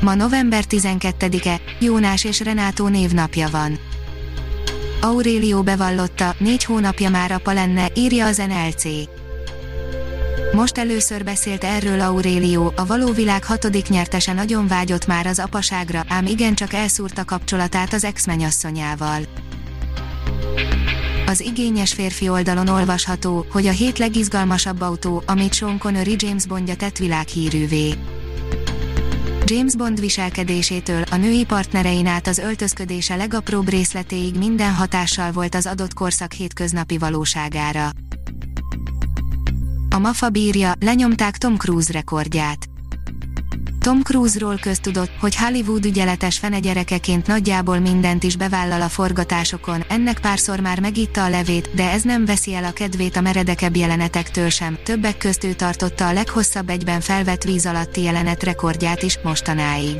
Ma november 12-e, Jónás és Renátó névnapja van. Aurelio bevallotta, négy hónapja már apa lenne, írja az NLC. Most először beszélt erről Aurelio, a való világ hatodik nyertese nagyon vágyott már az apaságra, ám igencsak elszúrta kapcsolatát az ex-menyasszonyával. Az igényes férfi oldalon olvasható, hogy a hét legizgalmasabb autó, amit Sean Connery James Bondja tett világhírűvé. James Bond viselkedésétől a női partnerein át az öltözködése legapróbb részletéig minden hatással volt az adott korszak hétköznapi valóságára. A MAFA bírja, lenyomták Tom Cruise rekordját. Tom Cruise-ról köztudott, hogy Hollywood ügyeletes fene gyerekeként nagyjából mindent is bevállal a forgatásokon, ennek párszor már megitta a levét, de ez nem veszi el a kedvét a meredekebb jelenetektől sem, többek közt ő tartotta a leghosszabb egyben felvett víz alatti jelenet rekordját is mostanáig.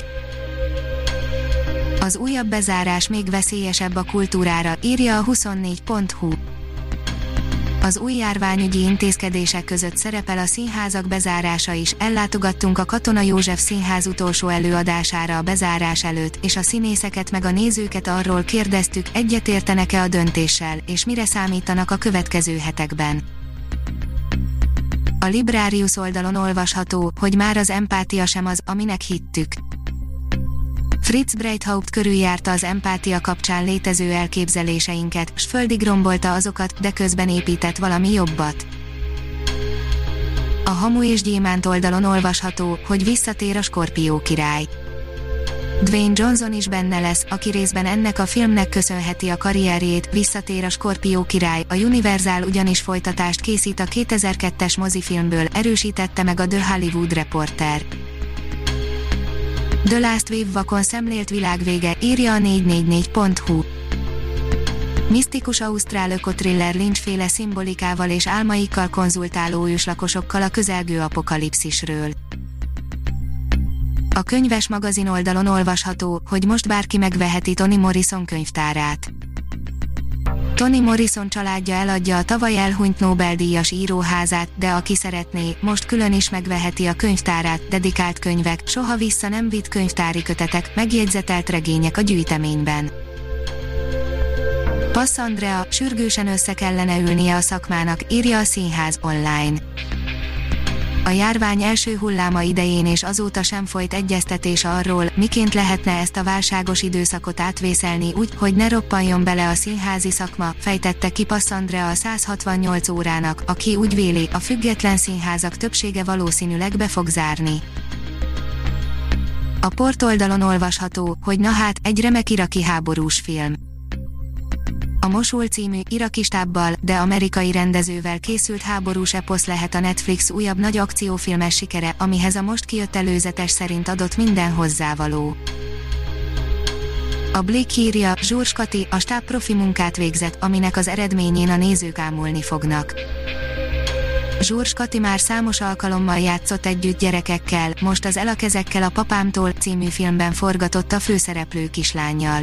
Az újabb bezárás még veszélyesebb a kultúrára, írja a 24.hu az új járványügyi intézkedések között szerepel a színházak bezárása is, ellátogattunk a Katona József Színház utolsó előadására a bezárás előtt, és a színészeket meg a nézőket arról kérdeztük, egyetértenek-e a döntéssel, és mire számítanak a következő hetekben. A Librarius oldalon olvasható, hogy már az empátia sem az, aminek hittük. Fritz Breithaupt körüljárta az empátia kapcsán létező elképzeléseinket, s földig rombolta azokat, de közben épített valami jobbat. A Hamu és Gyémánt oldalon olvasható, hogy visszatér a Skorpió király. Dwayne Johnson is benne lesz, aki részben ennek a filmnek köszönheti a karrierjét, visszatér a Skorpió király, a Universal ugyanis folytatást készít a 2002-es mozifilmből, erősítette meg a The Hollywood Reporter. The Last Wave vakon szemlélt világvége, írja a 444.hu. Misztikus ausztrál ökotriller féle szimbolikával és álmaikkal konzultáló őslakosokkal a közelgő apokalipszisről. A könyves magazin oldalon olvasható, hogy most bárki megveheti Toni Morrison könyvtárát. Toni Morrison családja eladja a tavaly elhunyt Nobel-díjas íróházát, de aki szeretné, most külön is megveheti a könyvtárát, dedikált könyvek, soha vissza nem vitt könyvtári kötetek, megjegyzetelt regények a gyűjteményben. Passz Andrea, sürgősen össze kellene ülnie a szakmának, írja a Színház online a járvány első hulláma idején és azóta sem folyt egyeztetés arról, miként lehetne ezt a válságos időszakot átvészelni úgy, hogy ne roppanjon bele a színházi szakma, fejtette ki Passzandrea a 168 órának, aki úgy véli, a független színházak többsége valószínűleg be fog zárni. A portoldalon olvasható, hogy na hát, egy remek iraki háborús film a Mosul című irakistábbal, de amerikai rendezővel készült háborús eposz lehet a Netflix újabb nagy akciófilmes sikere, amihez a most kijött előzetes szerint adott minden hozzávaló. A Blick írja, Zsúrs Kati a stáb profi munkát végzett, aminek az eredményén a nézők ámulni fognak. Zsúrs Kati már számos alkalommal játszott együtt gyerekekkel, most az Elakezekkel a papámtól című filmben forgatott a főszereplő kislányjal.